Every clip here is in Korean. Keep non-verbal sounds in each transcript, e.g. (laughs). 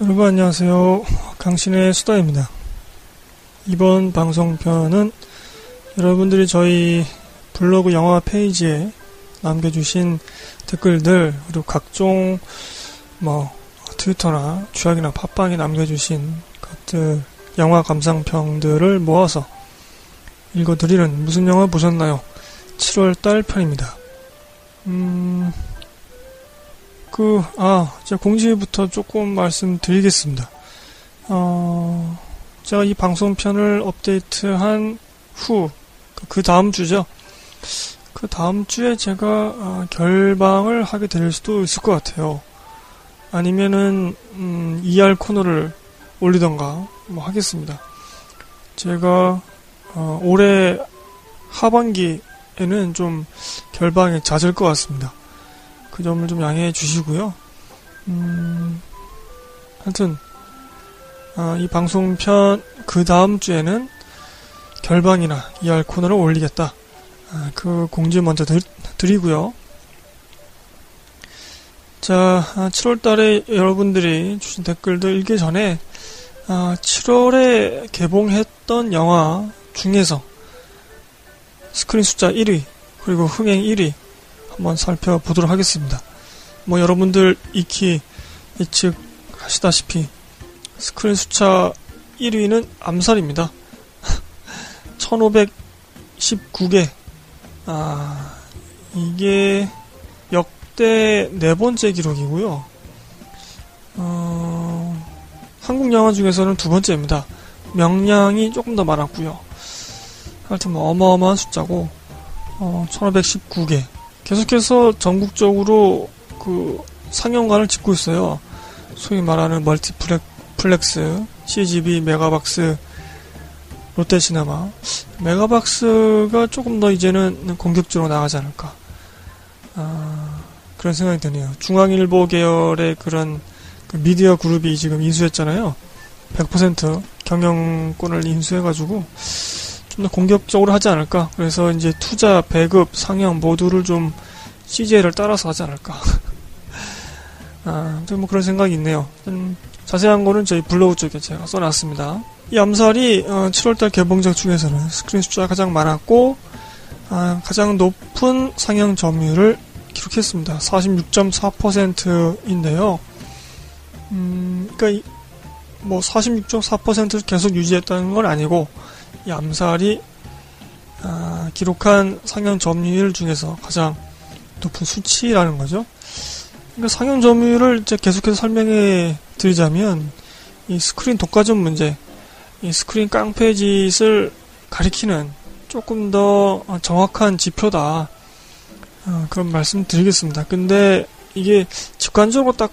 여러분 안녕하세요. 강신의 수다입니다. 이번 방송편은 여러분들이 저희 블로그 영화 페이지에 남겨주신 댓글들 그리고 각종 뭐 트위터나 주약이나 팟빵에 남겨주신 것들 영화 감상평들을 모아서 읽어드리는 무슨 영화 보셨나요? 7월달 편입니다. 음, 그, 아, 제가 공지부터 조금 말씀드리겠습니다. 어, 제가 이 방송편을 업데이트한 후, 그 다음 주죠. 그 다음 주에 제가 어, 결방을 하게 될 수도 있을 것 같아요. 아니면은, 음, ER 코너를 올리던가, 뭐 하겠습니다. 제가, 어, 올해 하반기에는 좀 결방에 잦을 것 같습니다. 그 점을 좀 양해해 주시고요. 음, 하여튼, 아, 이 방송편 그 다음 주에는 결방이나 ER 코너를 올리겠다. 아, 그 공지 먼저 드, 드리고요. 자, 7월 아, 달에 여러분들이 주신 댓글도 읽기 전에 7월에 아, 개봉했던 영화 중에서 스크린 숫자 1위, 그리고 흥행 1위, 한번 살펴보도록 하겠습니다. 뭐 여러분들 익히 예측하시다시피 스크린 숫자 1위는 암살입니다. (laughs) 1519개. 아, 이게 역대 네 번째 기록이고요. 어, 한국 영화 중에서는 두 번째입니다. 명량이 조금 더 많았고요. 하여튼 뭐 어마어마한 숫자고 어, 1519개. 계속해서 전국적으로 그 상영관을 짓고 있어요. 소위 말하는 멀티플렉스, CGV, 메가박스, 롯데시네마. 메가박스가 조금 더 이제는 공격적으로 나가지 않을까. 아, 그런 생각이 드네요. 중앙일보 계열의 그런 그 미디어 그룹이 지금 인수했잖아요. 100% 경영권을 인수해가지고 좀 더 공격적으로 하지 않을까. 그래서 이제 투자, 배급, 상영 모두를 좀 CJ를 따라서 하지 않을까. (laughs) 아, 뭐 그런 생각이 있네요. 음, 자세한 거는 저희 블로그 쪽에 제가 써놨습니다. 이 암살이 어, 7월달 개봉작 중에서는 스크린 숫자가 가장 많았고 아, 가장 높은 상영 점유율을 기록했습니다. 46.4%인데요. 음, 그러니까 뭐 46.4%를 계속 유지했다는 건 아니고 이 암살이 아, 기록한 상영 점유율 중에서 가장 높은 수치라는 거죠. 그러니까 상영 점유율을 이제 계속해서 설명해 드리자면 이 스크린 독과점 문제, 이 스크린 깡패짓을 가리키는 조금 더 정확한 지표다. 어, 그런 말씀 드리겠습니다. 근데 이게 직관적으로 딱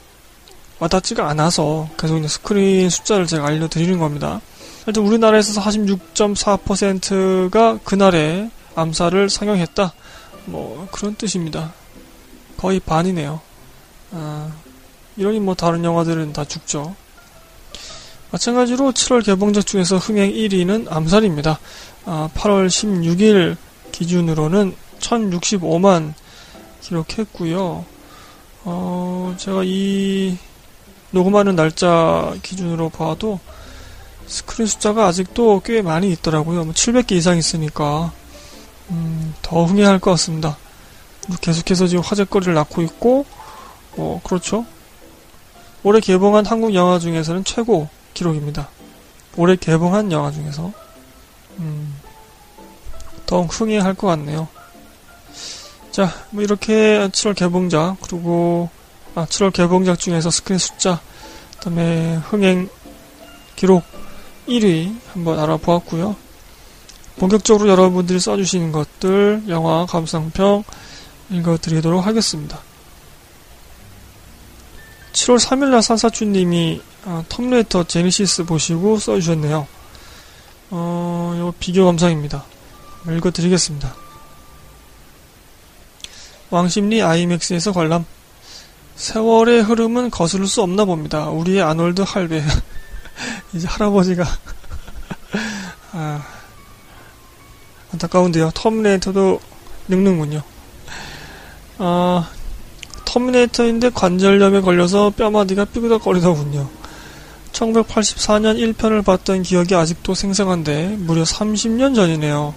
와닿지가 않아서 계속 이제 스크린 숫자를 제가 알려드리는 겁니다. 하여튼 우리나라에서 46.4%가 그날에 암살을 상영했다. 뭐 그런 뜻입니다. 거의 반이네요. 아, 이러니 뭐 다른 영화들은 다 죽죠. 마찬가지로 7월 개봉작 중에서 흥행 1위는 암살입니다. 아, 8월 16일 기준으로는 1065만 기록했고요. 어, 제가 이 녹음하는 날짜 기준으로 봐도 스크린 숫자가 아직도 꽤 많이 있더라고요. 뭐 700개 이상 있으니까 음, 더 흥행할 것 같습니다. 계속해서 지금 화제거리를 낳고 있고, 어, 그렇죠. 올해 개봉한 한국 영화 중에서는 최고 기록입니다. 올해 개봉한 영화 중에서. 음, 더욱 흥행할 것 같네요. 자, 뭐 이렇게 7월 개봉작, 그리고, 아, 7월 개봉작 중에서 스크린 숫자, 그 다음에 흥행 기록 1위 한번 알아보았고요. 본격적으로 여러분들이 써주신 것들, 영화 감상평, 읽어드리도록 하겠습니다. 7월 3일날 산사춘님이 어, 텀레이터 제니시스 보시고 써주셨네요. 어, 이거 비교 감상입니다. 읽어드리겠습니다. 왕십리 아이맥스에서 관람. 세월의 흐름은 거스를 수 없나 봅니다. 우리의 아놀드 할배. (laughs) (laughs) 이제 할아버지가. (laughs) 아, 안타까운데요. 텀레이터도 늙는군요. 아, 터미네이터인데 관절염에 걸려서 뼈마디가 삐그덕거리더군요. 1984년 1편을 봤던 기억이 아직도 생생한데 무려 30년 전이네요.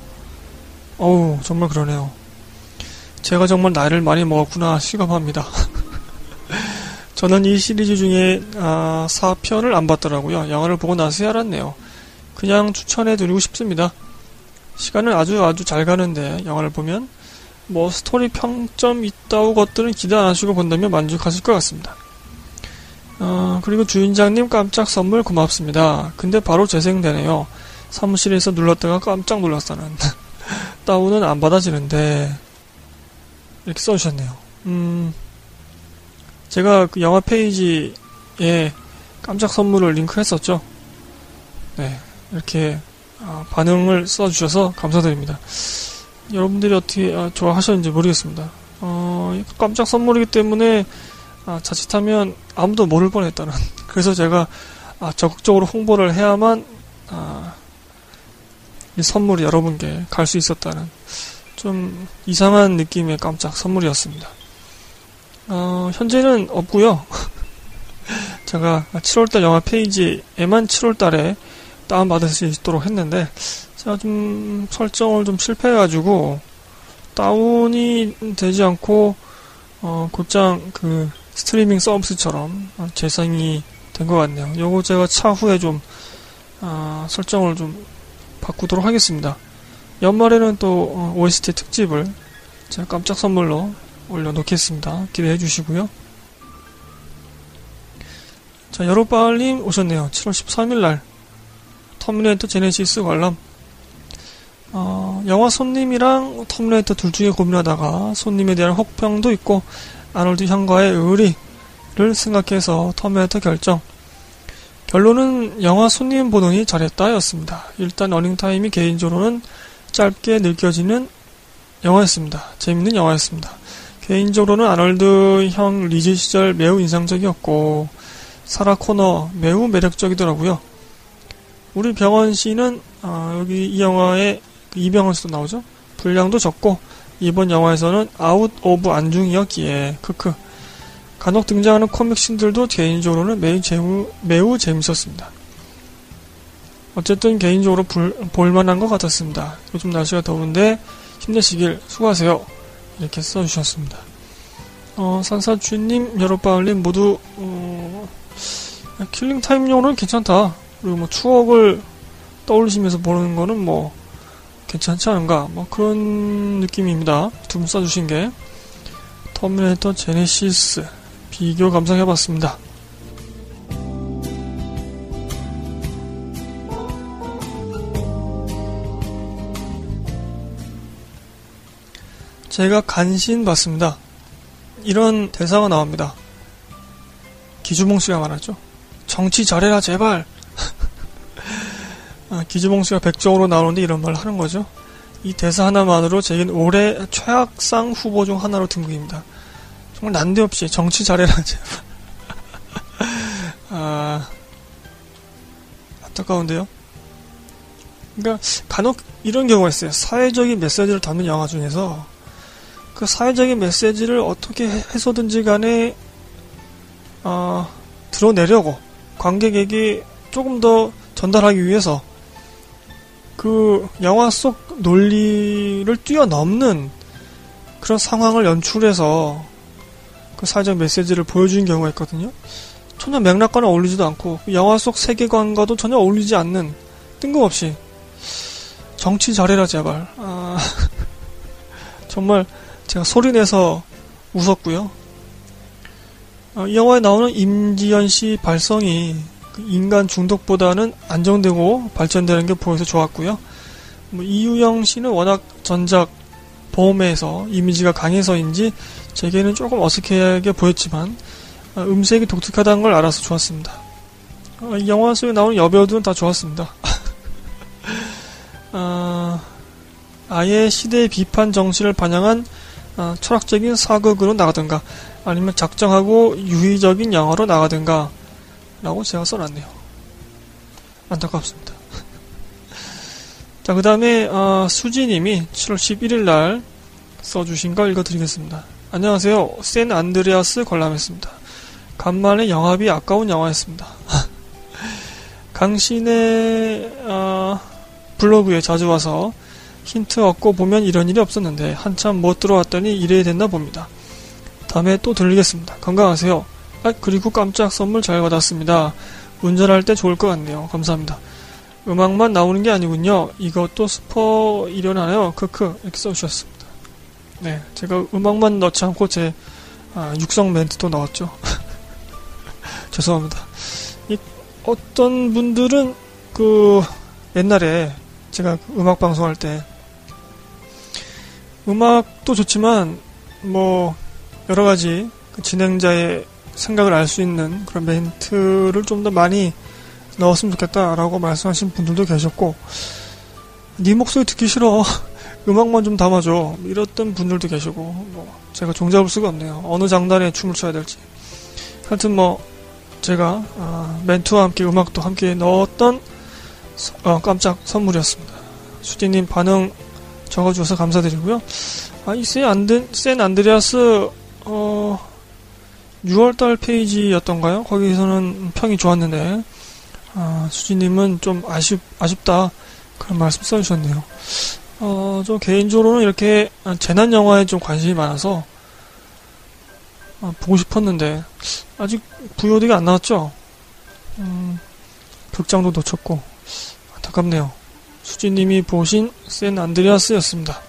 어우, 정말 그러네요. 제가 정말 나이를 많이 먹었구나 실감합니다. (laughs) 저는 이 시리즈 중에 아, 4편을 안 봤더라고요. 영화를 보고 나서야 알았네요. 그냥 추천해드리고 싶습니다. 시간은 아주 아주 잘 가는데 영화를 보면 뭐 스토리 평점 있다고 것들은 기대 안 하시고 본다면 만족하실 것 같습니다. 어, 그리고 주인장님 깜짝 선물 고맙습니다. 근데 바로 재생되네요. 사무실에서 눌렀다가 깜짝 놀랐다는. (laughs) 다운은 안 받아지는데, 이렇게 써주셨네요. 음, 제가 그 영화 페이지에 깜짝 선물을 링크했었죠. 네, 이렇게 아, 반응을 써주셔서 감사드립니다. 여러분들이 어떻게 아, 좋아하셨는지 모르겠습니다. 어, 깜짝 선물이기 때문에 아, 자칫하면 아무도 모를 뻔했다는. (laughs) 그래서 제가 아, 적극적으로 홍보를 해야만 아, 이 선물이 여러분께 갈 수 있었다는 좀 이상한 느낌의 깜짝 선물이었습니다. 어, 현재는 없고요. (laughs) 제가 7월달 영화 페이지에만 7월달에 다운받을 수 있도록 했는데 제가 좀 설정을 좀 실패해가지고 다운이 되지 않고 어, 곧장 그 스트리밍 서비스처럼 재생이 된 것 같네요. 요거 제가 차후에 좀 아, 설정을 좀 바꾸도록 하겠습니다. 연말에는 또 OST 어, 특집을 제가 깜짝 선물로 올려놓겠습니다. 기대해 주시고요. 자, 여로빨님 오셨네요. 7월 13일날 터미네이터 제네시스 관람 어, 영화 손님이랑 터미네이터 둘 중에 고민하다가 손님에 대한 혹평도 있고 아놀드 형과의 의리를 생각해서 터미네이터 결정. 결론은 영화 손님 보더니 잘했다였습니다. 일단 러닝타임이 개인적으로는 짧게 느껴지는 영화였습니다. 재밌는 영화였습니다. 개인적으로는 아놀드 형 리즈 시절 매우 인상적이었고 사라 코너 매우 매력적이더라고요. 우리 병헌 씨는 어, 여기 이 영화에 그 이병헌 씨도 나오죠. 분량도 적고 이번 영화에서는 out of 안중이었기에 크크 간혹 등장하는 코믹 신들도 개인적으로는 매우, 재우, 매우 재밌었습니다. 어쨌든 개인적으로 불, 볼만한 것 같았습니다. 요즘 날씨가 더운데 힘내시길 수고하세요. 이렇게 써주셨습니다. 어, 산사주님, 여러빠울님 모두 어, killing time용으로는 괜찮다. 그리고 뭐 추억을 떠올리시면서 보는 거는 뭐 괜찮지 않은가 뭐 그런 느낌입니다. 두 분 써주신 게 터미네이터 제네시스 비교 감상해봤습니다. 제가 간신 봤습니다. 이런 대사가 나옵니다. 기주몽 씨가 말하죠. 정치 잘해라 제발. (laughs) 아, 기주봉 씨가 백종으로 나오는데 이런 말을 하는 거죠. 이 대사 하나만으로 제겐 올해 최악상 후보 중 하나로 등극입니다. 정말 난데없이 정치 잘해라 제발. (laughs) 아, 안타까운데요. 그러니까 간혹 이런 경우가 있어요. 사회적인 메시지를 담는 영화 중에서 그 사회적인 메시지를 어떻게 해서든지 간에 어, 드러내려고 관객에게 조금 더 전달하기 위해서 그 영화 속 논리를 뛰어넘는 그런 상황을 연출해서 그 사회적 메시지를 보여주는 경우가 있거든요. 전혀 맥락과는 어울리지도 않고 영화 속 세계관과도 전혀 어울리지 않는 뜬금없이 정치 잘해라 제발. 아, (laughs) 정말 제가 소리내서 웃었고요. 아, 이 영화에 나오는 임지연 씨 발성이 그 인간 중독보다는 안정되고 발전되는 게 보여서 좋았고요. 뭐 이유영 씨는 워낙 전작 보험에서 이미지가 강해서인지 제게는 조금 어색하게 보였지만 아, 음색이 독특하다는 걸 알아서 좋았습니다. 아, 이 영화 속에 나오는 여배우들은 다 좋았습니다. 아, (laughs) 아예 시대의 비판 정신을 반영한 아, 철학적인 사극으로 나가든가 아니면 작정하고 유의적인 영화로 나가든가 라고 제가 써놨네요. 안타깝습니다. (laughs) 자, 그 다음에, 어, 수지님이 7월 11일 날 써주신 거 읽어드리겠습니다. 안녕하세요. 샌 안드레아스 관람했습니다. 간만에 영화비 아까운 영화였습니다. (laughs) 강신의 어, 블로그에 자주 와서 힌트 얻고 보면 이런 일이 없었는데 한참 못 들어왔더니 이래야 됐나 봅니다. 다음에 또 들리겠습니다. 건강하세요. 아, 그리고 깜짝 선물 잘 받았습니다. 운전할 때 좋을 것 같네요. 감사합니다. 음악만 나오는 게 아니군요. 이것도 스포 일어나요. 크크 이렇게 써주셨습니다. 네, 제가 음악만 넣지 않고 제 아, 육성 멘트도 넣었죠. (laughs) 죄송합니다. 이, 어떤 분들은 그 옛날에 제가 음악 방송할 때 음악도 좋지만 뭐 여러 가지 그 진행자의 생각을 알 수 있는 그런 멘트를 좀 더 많이 넣었으면 좋겠다라고 말씀하신 분들도 계셨고 네 목소리 듣기 싫어. (laughs) 음악만 좀 담아줘. 이랬던 분들도 계시고 뭐 제가 종잡을 수가 없네요. 어느 장단에 춤을 춰야 될지. 하여튼 뭐 제가 아, 멘트와 함께 음악도 함께 넣었던 어, 깜짝 선물이었습니다. 수디님 반응 적어주셔서 감사드리고요 아, 이센 안드레아스 어 6월달 페이지였던가요? 거기서는 평이 좋았는데 아, 수지님은 좀 아쉽, 아쉽다. 그런 말씀 써주셨네요. 어, 좀 개인적으로는 이렇게 재난 영화에 좀 관심이 많아서 아, 보고 싶었는데 아직 VOD가 안 나왔죠? 음, 극장도 놓쳤고 안타깝네요. 수지님이 보신 샌 안드레아스였습니다.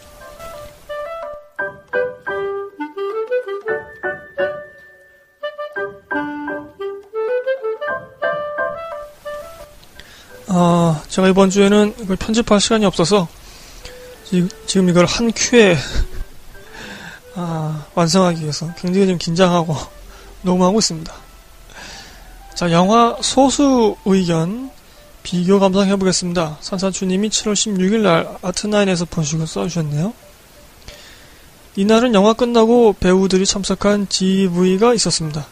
어, 제가 이번 주에는 이걸 편집할 시간이 없어서 지금 이걸 한 큐에 아, 완성하기 위해서 굉장히 좀 긴장하고 (laughs) 녹음하고 있습니다. 자, 영화 소수 의견 비교 감상해 보겠습니다. 산사추님이 7월 16일 날 아트나인에서 보시고 써주셨네요. 이날은 영화 끝나고 배우들이 참석한 GV가 있었습니다.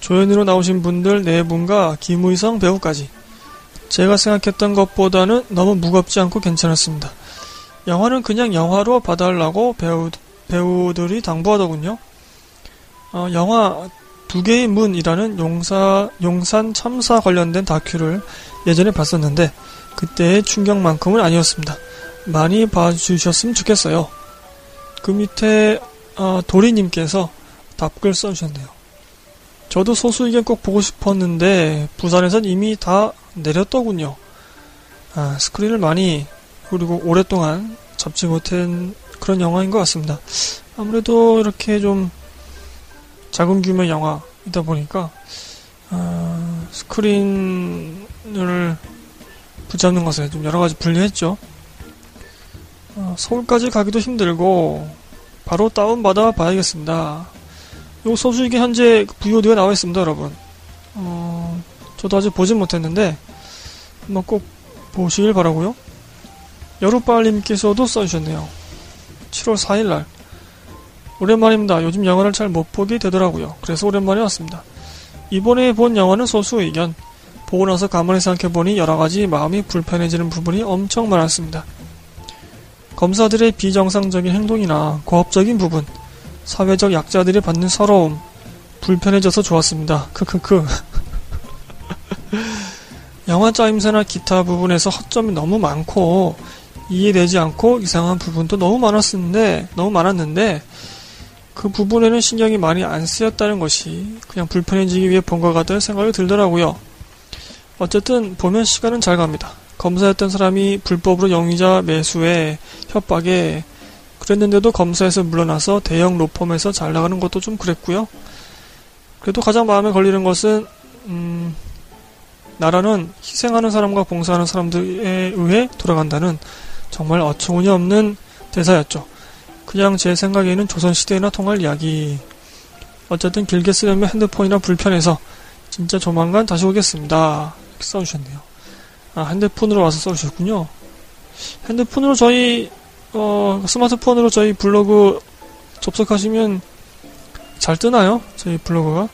조연으로 나오신 분들 4분과 김의성 배우까지 제가 생각했던 것보다는 너무 무겁지 않고 괜찮았습니다. 영화는 그냥 영화로 봐달라고 배우, 배우들이 당부하더군요. 어, 영화 두 개의 문이라는 용사, 용산 참사 관련된 다큐를 예전에 봤었는데 그때의 충격만큼은 아니었습니다. 많이 봐주셨으면 좋겠어요. 그 밑에 어, 도리님께서 답글 써주셨네요. 저도 소수 의견 꼭 보고 싶었는데 부산에선 이미 다 내렸더군요. 아, 스크린을 많이 그리고 오랫동안 잡지 못한 그런 영화인 것 같습니다. 아무래도 이렇게 좀 작은 규모 영화이다 보니까 아, 스크린을 붙잡는 것에 좀 여러 가지 불리했죠. 아, 서울까지 가기도 힘들고 바로 다운받아 봐야겠습니다. 요 소식이 현재 VOD가 나와 있습니다, 여러분. 어, 저도 아직 보진 못했는데 한번 꼭 보시길 바라고요. 여루빨님께서도 써주셨네요. 7월 4일날 오랜만입니다. 요즘 영화를 잘 못 보게 되더라고요. 그래서 오랜만에 왔습니다. 이번에 본 영화는 소수 의견. 보고 나서 가만히 생각해보니 여러가지 마음이 불편해지는 부분이 엄청 많았습니다. 검사들의 비정상적인 행동이나 고압적인 부분, 사회적 약자들이 받는 서러움, 불편해져서 좋았습니다. 크크크. (laughs) 영화 짜임새나 기타 부분에서 허점이 너무 많고 이해되지 않고 이상한 부분도 너무 많았는데 너무 많았는데 그 부분에는 신경이 많이 안 쓰였다는 것이 그냥 불편해지기 위해 같다는 생각이 들더라고요. 어쨌든 보면 시간은 잘 갑니다. 검사였던 사람이 불법으로 용의자 매수에 협박에 그랬는데도 검사에서 물러나서 대형 로펌에서 잘 나가는 것도 좀 그랬고요. 그래도 가장 마음에 걸리는 것은 음, 나라는 희생하는 사람과 봉사하는 사람들에 의해 돌아간다는 정말 어처구니 없는 대사였죠. 그냥 제 생각에는 조선시대나 통할 이야기. 어쨌든 길게 쓰려면 핸드폰이나 불편해서 진짜 조만간 다시 오겠습니다. 이렇게 써주셨네요. 아, 핸드폰으로 와서 써주셨군요. 핸드폰으로 저희, 어, 스마트폰으로 저희 블로그 접속하시면 잘 뜨나요? 저희 블로그가?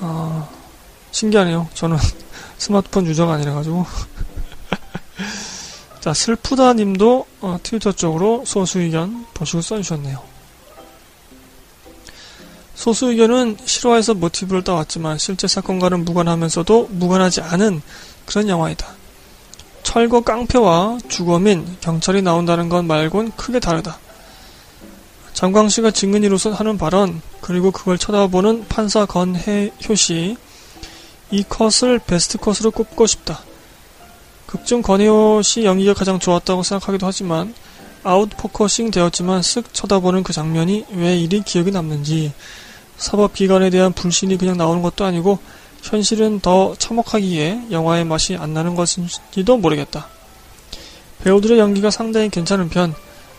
아, 신기하네요. 저는 (laughs) 스마트폰 유저가 아니라가지고. 자, 슬프다 님도 어, 트위터 쪽으로 소수 의견 보시고 써주셨네요. 소수 의견은 실화에서 모티브를 따왔지만 실제 사건과는 무관하면서도 무관하지 않은 그런 영화이다. 철거 깡패와 주검인 경찰이 나온다는 것 말곤 크게 다르다. 장광 씨가 증인으로서 하는 발언, 그리고 그걸 쳐다보는 판사 건혜효 씨, 이 컷을 베스트 컷으로 꼽고 싶다. 극중 건혜효 씨 연기가 가장 좋았다고 생각하기도 하지만, out focusing 되었지만 쓱 쳐다보는 그 장면이 왜 이리 기억에 남는지, 사법기관에 대한 불신이 그냥 나오는 것도 아니고, 현실은 더 참혹하기에 영화의 맛이 안 나는 것인지도 모르겠다. 배우들의 연기가 상당히 괜찮은 편,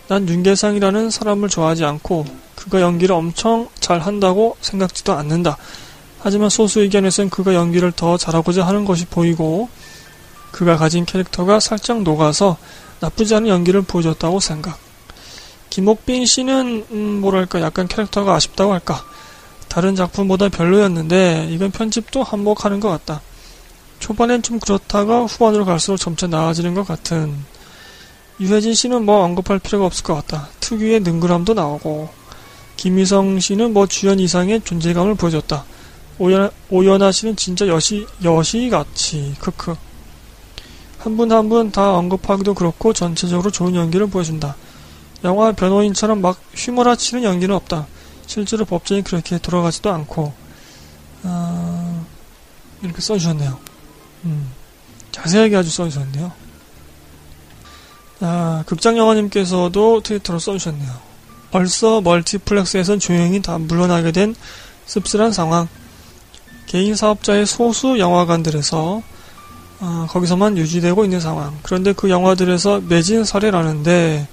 난 윤계상이라는 사람을 좋아하지 않고 그가 연기를 엄청 잘한다고 생각지도 않는다. 하지만 소수 의견에선 그가 연기를 더 잘하고자 하는 것이 보이고 그가 가진 캐릭터가 살짝 녹아서 나쁘지 않은 연기를 보여줬다고 생각. 김옥빈 씨는 음, 뭐랄까 약간 캐릭터가 아쉽다고 할까. 다른 작품보다 별로였는데 이건 편집도 한몫하는 것 같다. 초반엔 좀 그렇다가 후반으로 갈수록 점차 나아지는 것 같은 유해진 씨는 뭐 언급할 필요가 없을 것 같다. 특유의 능글함도 나오고 김희성 씨는 뭐 주연 이상의 존재감을 보여줬다. 오연, 오연아 씨는 진짜 여시, 여시같이, 크크. 한 분 한 분 다 언급하기도 그렇고 전체적으로 좋은 연기를 보여준다. 영화 변호인처럼 막 휘몰아치는 연기는 없다. 실제로 법정이 그렇게 돌아가지도 않고, 어, 이렇게 써주셨네요. 음, 자세하게 아주 써주셨네요. 아, 극장 영화님께서도 트위터로 써주셨네요. 벌써 멀티플렉스에선 조용히 다 물러나게 된 씁쓸한 상황. 개인 사업자의 소수 영화관들에서 어, 거기서만 유지되고 있는 상황. 그런데 그 영화들에서 매진 사례라는데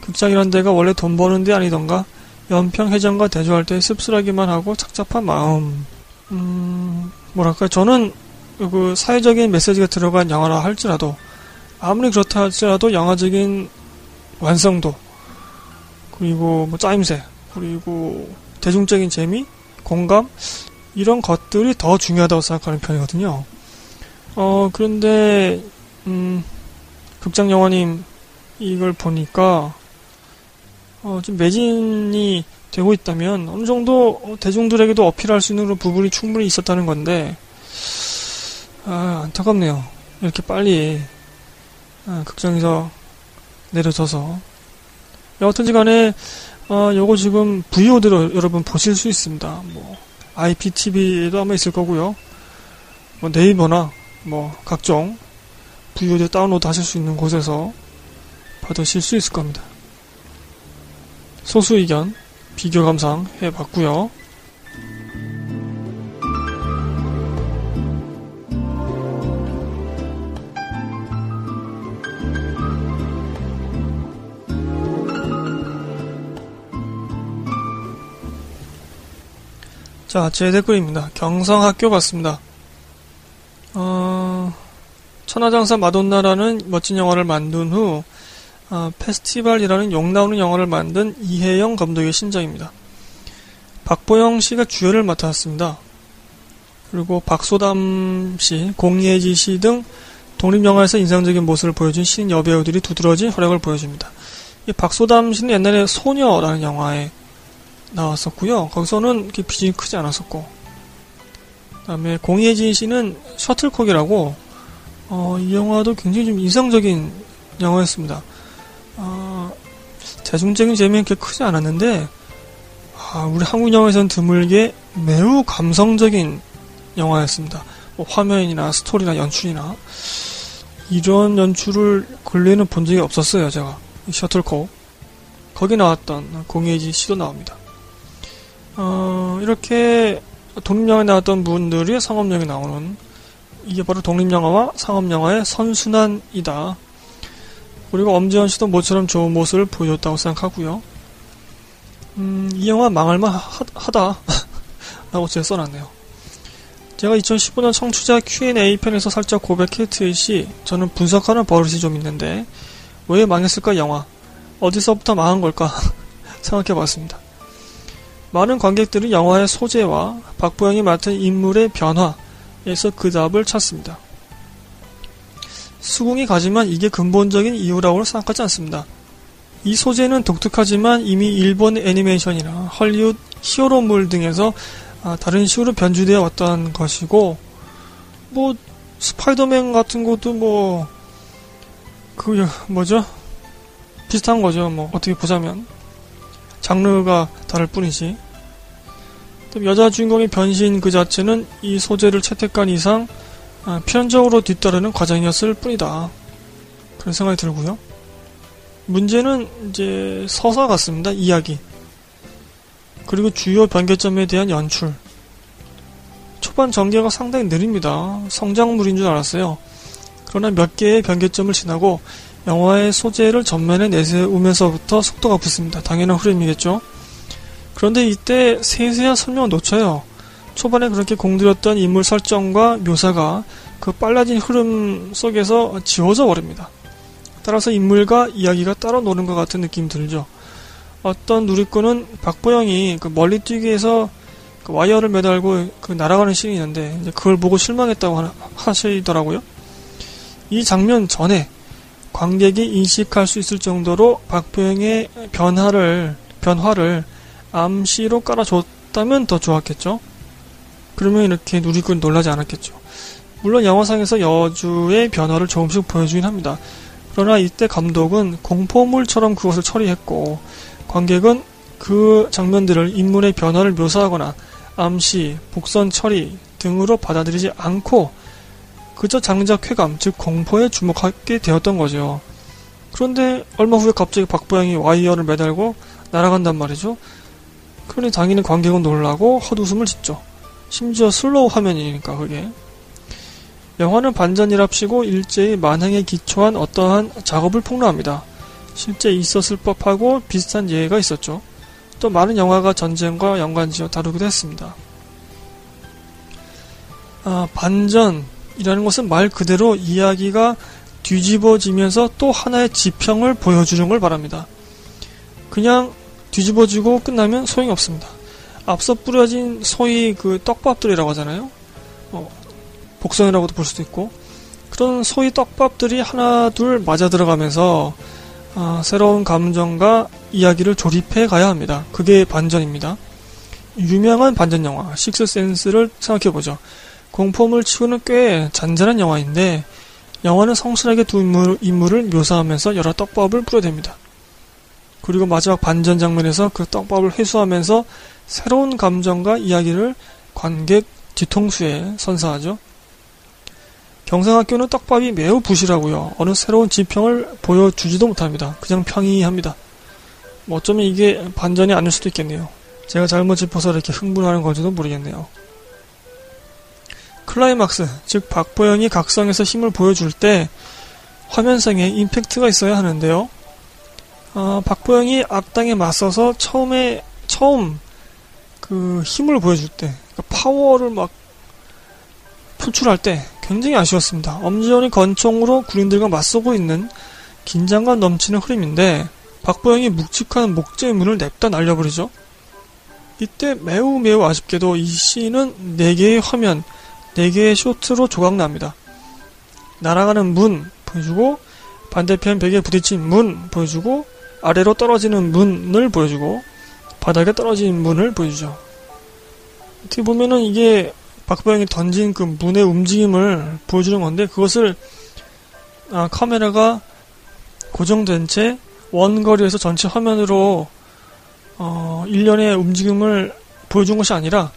극장이란 데가 원래 돈 버는 데 아니던가 연평 회장과 대조할 때 씁쓸하기만 하고 착잡한 마음. 음, 뭐랄까 저는 그 사회적인 메시지가 들어간 영화라 할지라도 아무리 그렇다 할지라도 영화적인 완성도 그리고 뭐 짜임새 그리고 대중적인 재미 공감 이런 것들이 더 중요하다고 생각하는 편이거든요. 어 그런데 음 극장 영화님 이걸 보니까 어, 좀 매진이 되고 있다면 어느 정도 대중들에게도 어필할 수 있는 부분이 충분히 있었다는 건데 아 안타깝네요. 이렇게 빨리 아, 극장에서 내려져서 여하튼지 간에 어, 요거 지금 VOD로 여러분 보실 수 있습니다. 뭐 IPTV에도 아마 있을 거고요. 뭐 네이버나 뭐 각종 VOD 다운로드 하실 수 있는 곳에서 받으실 수 있을 겁니다. 소수 의견 비교 감상 해봤고요. 자, 제 댓글입니다. 경성학교 같습니다. 어, 천하장사 마돈나라는 멋진 영화를 만든 후 어, 페스티벌이라는 욕 나오는 영화를 만든 이혜영 감독의 신작입니다. 박보영 씨가 주연을 맡았습니다. 그리고 박소담 씨, 공예지 씨 등 독립영화에서 인상적인 모습을 보여준 신인 여배우들이 두드러진 활약을 보여줍니다. 이 박소담 씨는 옛날에 소녀라는 영화에 나왔었고요. 거기서는 비중이 크지 않았었고 그 다음에 공예진 씨는 셔틀콕이라고 어, 이 영화도 굉장히 좀 인상적인 영화였습니다. 어, 대중적인 재미는 그렇게 크지 않았는데 아, 우리 한국 영화에서는 드물게 매우 감성적인 영화였습니다. 뭐 화면이나 스토리나 연출이나 이런 연출을 근래에는 본 적이 없었어요. 제가 셔틀콕 거기 나왔던 공예진 씨도 나옵니다. 어, 이렇게 독립영화에 나왔던 분들이 상업영화에 나오는 이게 바로 독립영화와 상업영화의 선순환이다. 그리고 엄지원 씨도 모처럼 좋은 모습을 보여줬다고 생각하고요. 음, 이 영화 망할만 하다. (laughs) 라고 제가 써놨네요. 제가 2015년 청취자 Q&A 편에서 살짝 고백했듯이 저는 분석하는 버릇이 좀 있는데 왜 망했을까 영화? 어디서부터 망한 걸까? (laughs) 생각해 봤습니다. 많은 관객들이 영화의 소재와 박보영이 맡은 인물의 변화에서 그 답을 찾습니다. 수긍이 가지만 이게 근본적인 이유라고 생각하지 않습니다. 이 소재는 독특하지만 이미 일본 애니메이션이나 헐리우드 히어로물 등에서 아, 다른 식으로 변주되어 왔던 것이고 뭐 스파이더맨 같은 것도 뭐, 그, 뭐죠? 비슷한 거죠. 뭐, 어떻게 보자면. 장르가 다를 뿐이지. 여자 주인공의 변신 그 자체는 이 소재를 채택한 이상 아, 필연적으로 뒤따르는 과정이었을 뿐이다. 그런 생각이 들고요. 문제는 이제 서사 같습니다. 이야기. 그리고 주요 변개점에 대한 연출. 초반 전개가 상당히 느립니다. 성장물인 줄 알았어요. 그러나 몇 개의 변개점을 지나고 영화의 소재를 전면에 내세우면서부터 속도가 붙습니다. 당연한 흐름이겠죠. 그런데 이때 세세한 설명을 놓쳐요. 초반에 그렇게 공들였던 인물 설정과 묘사가 그 빨라진 흐름 속에서 지워져 버립니다. 따라서 인물과 이야기가 따로 노는 것 같은 느낌이 들죠. 어떤 누리꾼은 박보영이 그 멀리 뛰기 위해서 그 와이어를 매달고 그 날아가는 씬이 있는데 그걸 보고 실망했다고 하시더라고요. 이 장면 전에 관객이 인식할 수 있을 정도로 박보영의 변화를 변화를 암시로 깔아줬다면 더 좋았겠죠. 그러면 이렇게 누리꾼 놀라지 않았겠죠. 물론 영화상에서 여주의 변화를 조금씩 보여주긴 합니다. 그러나 이때 감독은 공포물처럼 그것을 처리했고 관객은 그 장면들을 인물의 변화를 묘사하거나 암시, 복선 처리 등으로 받아들이지 않고 그저 장르적 쾌감, 즉 공포에 주목하게 되었던 거죠. 그런데 얼마 후에 갑자기 박보영이 와이어를 매달고 날아간단 말이죠. 그러니 당연히 관객은 놀라고 헛웃음을 짓죠. 심지어 슬로우 화면이니까 그게. 영화는 반전이랍시고 일제의 만행에 기초한 어떠한 작업을 폭로합니다. 실제 있었을 법하고 비슷한 예가 있었죠. 또 많은 영화가 전쟁과 연관지어 다루기도 했습니다. 아, 반전 이라는 것은 말 그대로 이야기가 뒤집어지면서 또 하나의 지평을 보여주는 걸 바랍니다. 그냥 뒤집어지고 끝나면 소용이 없습니다. 앞서 뿌려진 소위 그 떡밥들이라고 하잖아요. 어, 복선이라고도 볼 수도 있고 그런 소위 떡밥들이 하나 둘 맞아 들어가면서 어, 새로운 감정과 이야기를 조립해 가야 합니다. 그게 반전입니다. 유명한 반전 영화 식스 센스를 생각해 보죠. 공포물 치고는 꽤 잔잔한 영화인데 영화는 성실하게 두 인물, 인물을 묘사하면서 여러 떡밥을 뿌려댑니다. 그리고 마지막 반전 장면에서 그 떡밥을 회수하면서 새로운 감정과 이야기를 관객 뒤통수에 선사하죠. 경상학교는 떡밥이 매우 부실하고요. 어느 새로운 지평을 보여주지도 못합니다. 그냥 평이합니다. 뭐 어쩌면 이게 반전이 아닐 수도 있겠네요. 제가 잘못 짚어서 이렇게 흥분하는 건지도 모르겠네요. 클라이막스, 즉 박보영이 각성해서 힘을 보여줄 때 화면상에 임팩트가 있어야 하는데요. 어, 박보영이 악당에 맞서서 처음에 처음 그 힘을 보여줄 때 그러니까 파워를 막 표출할 때 굉장히 아쉬웠습니다. 엄지원이 권총으로 군인들과 맞서고 있는 긴장감 넘치는 흐름인데 박보영이 묵직한 목재의 문을 냅다 날려버리죠. 이때 매우 매우 아쉽게도 이 씬은 4개의 화면, 4개의 쇼트로 조각납니다. 날아가는 문 보여주고 반대편 벽에 부딪힌 문 보여주고 아래로 떨어지는 문을 보여주고 바닥에 떨어진 문을 보여주죠. 어떻게 보면은 이게 박보영이 던진 그 문의 움직임을 보여주는 건데 그것을 아, 카메라가 고정된 채 원거리에서 전체 화면으로 어, 일련의 움직임을 보여준 것이 아니라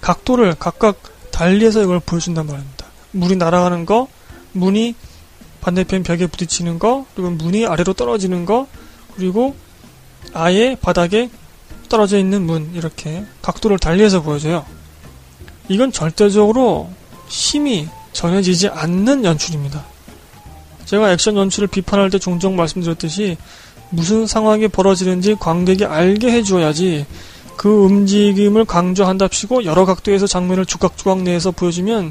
각도를 각각 달리해서 이걸 보여준단 말입니다. 물이 날아가는 거, 문이 반대편 벽에 부딪히는 거, 그리고 문이 아래로 떨어지는 거, 그리고 아예 바닥에 떨어져 있는 문 이렇게 각도를 달리해서 보여줘요. 이건 절대적으로 힘이 전해지지 않는 연출입니다. 제가 액션 연출을 비판할 때 종종 말씀드렸듯이 무슨 상황이 벌어지는지 관객이 알게 해주어야지 그 움직임을 강조한답시고 여러 각도에서 장면을 조각조각 내서 보여주면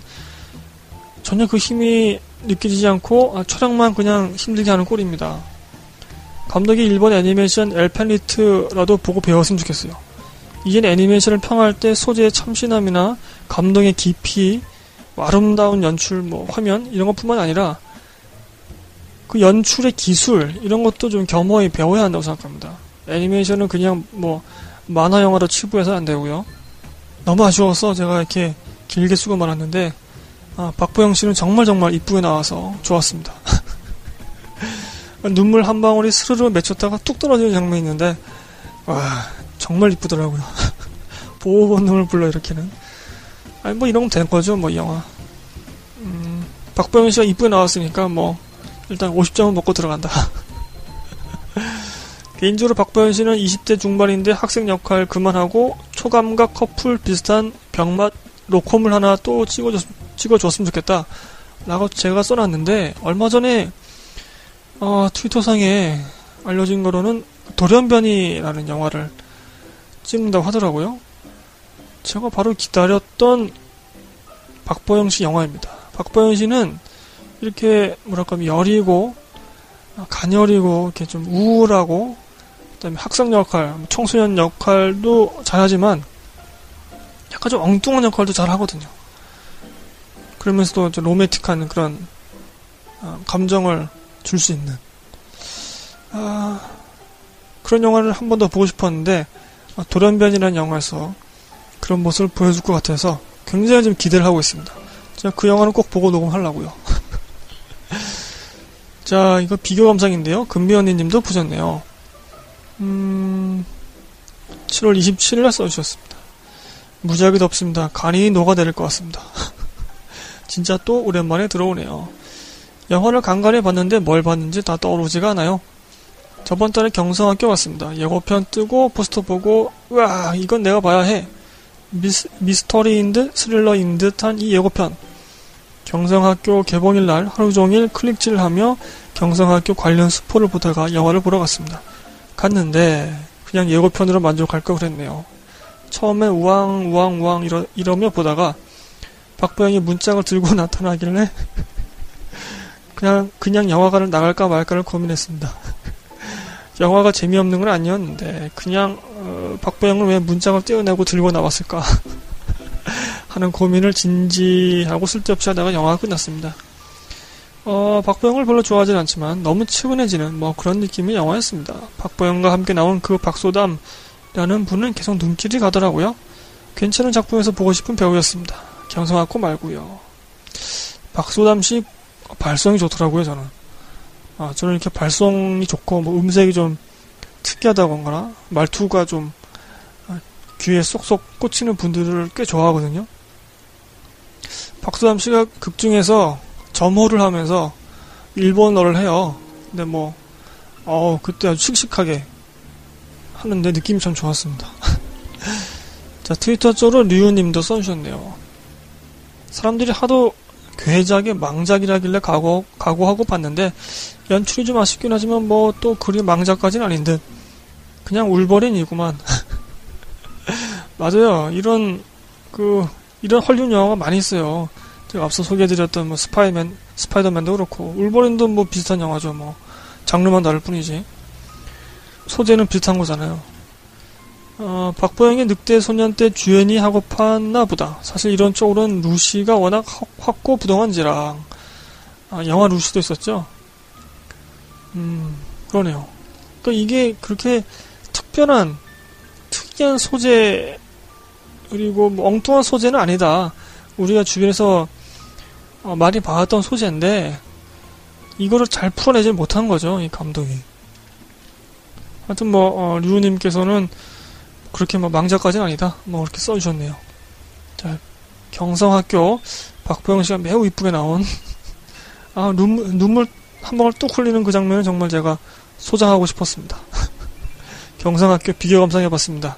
전혀 그 힘이 느껴지지 않고 아, 촬영만 그냥 힘들게 하는 꼴입니다. 감독이 일본 애니메이션 엘펜리트라도 보고 배웠으면 좋겠어요. 이젠 애니메이션을 평할 때 소재의 참신함이나 감동의 깊이, 뭐 아름다운 연출, 뭐 화면 이런 것뿐만 아니라 그 연출의 기술 이런 것도 좀 겸허히 배워야 한다고 생각합니다. 애니메이션은 그냥 뭐 만화 영화로 치부해서 안 되고요. 너무 아쉬워서 제가 이렇게 길게 쓰고 말았는데 아, 박보영 씨는 정말 정말 이쁘게 나와서 좋았습니다. (laughs) 눈물 한 방울이 스르르 맺혔다가 뚝 떨어지는 장면이 있는데 와 정말 이쁘더라고요. (laughs) 보호 본능을 불러일으키는 아니 뭐 이런 건 된 거죠 뭐 이 영화. 음, 박보영 씨가 이쁘게 나왔으니까 뭐 일단 50점은 먹고 들어간다. (laughs) 개인적으로 박보현 씨는 20대 중반인데 학생 역할 그만하고 초감각 커플 비슷한 병맛 로콤을 하나 또 찍어줬, 찍어줬으면 좋겠다. 라고 제가 써놨는데, 얼마 전에, 어, 트위터상에 알려진 거로는 돌연변이라는 영화를 찍는다고 하더라고요. 제가 바로 기다렸던 박보영 씨 영화입니다. 박보영 씨는 이렇게, 뭐랄까, 여리고, 가녀리고, 이렇게 좀 우울하고, 그다음에 학생 역할, 청소년 역할도 잘하지만 약간 좀 엉뚱한 역할도 잘하거든요. 그러면서도 로맨틱한 그런 어, 감정을 줄 수 있는 아, 그런 영화를 한 번 더 보고 싶었는데 어, 돌연변이라는 영화에서 그런 모습을 보여줄 것 같아서 굉장히 좀 기대를 하고 있습니다. 제가 그 영화는 꼭 보고 녹음하려고요. (laughs) 자, 이거 비교 감상인데요. 금비 언니님도 보셨네요. 음, 7월 27일날 써주셨습니다. 무지하게 덥습니다. 간이 녹아내릴 것 같습니다. (laughs) 진짜 또 오랜만에 들어오네요. 영화를 간간히 봤는데 뭘 봤는지 다 떠오르지가 않아요. 저번 달에 경성학교 갔습니다. 예고편 뜨고 포스터 보고 우와 이건 내가 봐야 해. 미스, 미스터리인 듯 스릴러인 듯한 이 예고편. 경성학교 개봉일 날 하루 종일 클릭질하며 경성학교 관련 스포를 보다가 영화를 보러 갔습니다. 갔는데 그냥 예고편으로 만족할 거 그랬네요. 처음에 우왕 우왕 우왕 이러, 이러며 보다가 박보영이 문짝을 들고 (laughs) 나타나길래 (laughs) 그냥 그냥 영화관을 나갈까 말까를 고민했습니다. (laughs) 영화가 재미없는 건 아니었는데 그냥 어, 박보영을 왜 문짝을 떼어내고 들고 나왔을까 하는 고민을 진지하고 쓸데없이 하다가 영화가 끝났습니다. 어, 박보영을 별로 좋아하진 않지만 너무 측은해지는 뭐 그런 느낌의 영화였습니다. 박보영과 함께 나온 그 박소담이라는 분은 계속 눈길이 가더라고요. 괜찮은 작품에서 보고 싶은 배우였습니다. 경성학고 말고요. 박소담 씨 발성이 좋더라고요, 저는. 아, 저는 이렇게 발성이 좋고 뭐 음색이 좀 특이하다거나 말투가 좀 아, 귀에 쏙쏙 꽂히는 분들을 꽤 좋아하거든요. 박소담 씨가 극 중에서 점호를 하면서 일본어를 해요. 근데 뭐, 어 그때 아주 씩씩하게 하는데 느낌이 참 좋았습니다. (laughs) 자, 트위터 쪽으로 류우님도 써주셨네요. 사람들이 하도 괴작에 망작이라길래 각오, 각오하고 봤는데, 연출이 좀 아쉽긴 하지만 뭐 또 그리 망작까지는 아닌 듯. 그냥 울버린이구만. (laughs) 맞아요. 이런, 그, 이런 헐리우드 영화가 많이 있어요. 제가 앞서 소개해드렸던 뭐 스파이맨, 스파이더맨도 그렇고 울버린도 뭐 비슷한 영화죠. 뭐 장르만 다를 뿐이지. 소재는 비슷한 거잖아요. 어, 박보영의 늑대 소년 때 주연이 하고 팠나 보다. 사실 이런 쪽으로는 루시가 워낙 확고부동한지라 아, 영화 루시도 있었죠. 음 그러네요. 그러니까 이게 그렇게 특별한 특이한 소재 그리고 뭐 엉뚱한 소재는 아니다. 우리가 주변에서 어, 많이 봐왔던 소재인데 이거를 잘 풀어내지 못한 거죠 이 감독이. 하여튼 뭐 어, 류님께서는 그렇게 뭐 망작까지는 아니다. 뭐 그렇게 써주셨네요. 자 경성학교 박보영 씨가 매우 이쁘게 나온 (laughs) 아 눈물, 눈물 한 방울 뚝 흘리는 그 장면은 정말 제가 소장하고 싶었습니다. (laughs) 경성학교 비교 감상해봤습니다.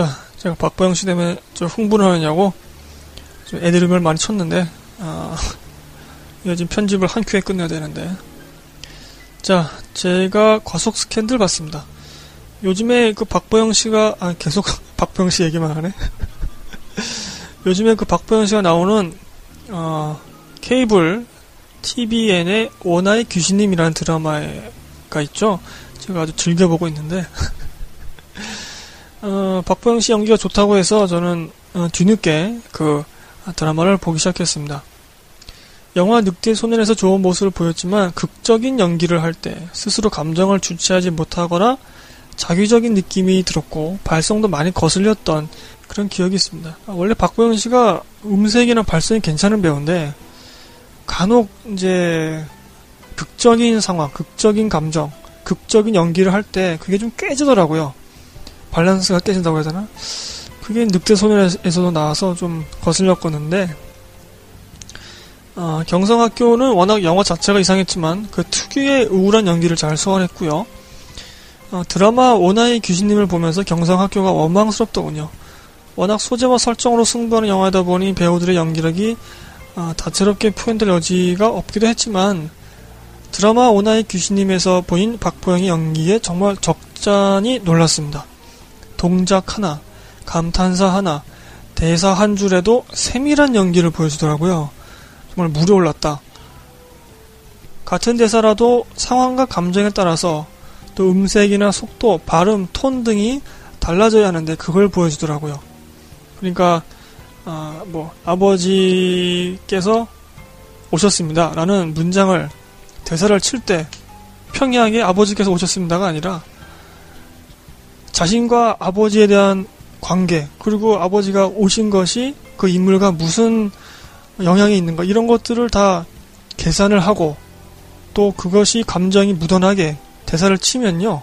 자, 제가 박보영 씨 때문에 좀 흥분을 하느냐고 좀 애드립을 많이 쳤는데, 아, (laughs) 이거 지금 편집을 한 큐에 끝내야 되는데. 자, 제가 과속 스캔들 봤습니다. 요즘에 그 박보영 씨가, 아, 계속 (laughs) 박보영 씨 얘기만 하네. (laughs) 요즘에 그 박보영 씨가 나오는, 어, 케이블 TVN의 원하의 귀신님이라는 드라마가 있죠. 제가 아주 즐겨보고 있는데, 어, 박보영 씨 연기가 좋다고 해서 저는 어, 뒤늦게 그 드라마를 보기 시작했습니다. 영화 늑대 소년에서 좋은 모습을 보였지만 극적인 연기를 할 때 스스로 감정을 주체하지 못하거나 자기적인 느낌이 들었고 발성도 많이 거슬렸던 그런 기억이 있습니다. 아, 원래 박보영 씨가 음색이나 발성이 괜찮은 배우인데 간혹 이제 극적인 상황, 극적인 감정, 극적인 연기를 할 때 그게 좀 깨지더라고요. 밸런스가 깨진다고 해야 되나? 그게 늑대 소년에서도 나와서 좀 거슬렸었는데 어, 경성학교는 워낙 영화 자체가 이상했지만 그 특유의 우울한 연기를 잘 소화했고요. 어, 드라마 오나이 귀신님을 보면서 경성학교가 원망스럽더군요. 워낙 소재와 설정으로 승부하는 영화이다 보니 배우들의 연기력이 어, 다채롭게 표현될 여지가 없기도 했지만 드라마 오나이 귀신님에서 보인 박보영의 연기에 정말 적잖이 놀랐습니다. 동작 하나, 감탄사 하나, 대사 한 줄에도 세밀한 연기를 보여주더라고요. 정말 물이 올랐다. 같은 대사라도 상황과 감정에 따라서 또 음색이나 속도, 발음, 톤 등이 달라져야 하는데 그걸 보여주더라고요. 그러니까 아, 뭐 아버지께서 오셨습니다. 라는 문장을 대사를 칠 때 평이하게 아버지께서 오셨습니다가 아니라 자신과 아버지에 대한 관계 그리고 아버지가 오신 것이 그 인물과 무슨 영향이 있는가 이런 것들을 다 계산을 하고 또 그것이 감정이 묻어나게 대사를 치면요.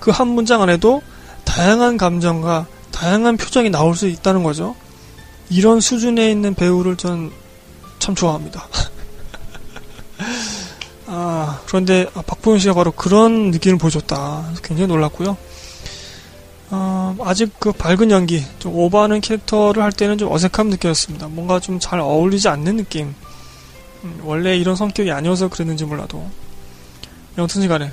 그 한 문장 안에도 다양한 감정과 다양한 표정이 나올 수 있다는 거죠. 이런 수준에 있는 배우를 전 참 좋아합니다. (laughs) 아 그런데 박보영 씨가 바로 그런 느낌을 보여줬다. 굉장히 놀랐고요 어, 아직 그 밝은 연기, 좀 오버하는 캐릭터를 할 때는 좀 어색함 느꼈습니다. 뭔가 좀 잘 어울리지 않는 느낌. 음, 원래 이런 성격이 아니어서 그랬는지 몰라도. 여튼지 간에.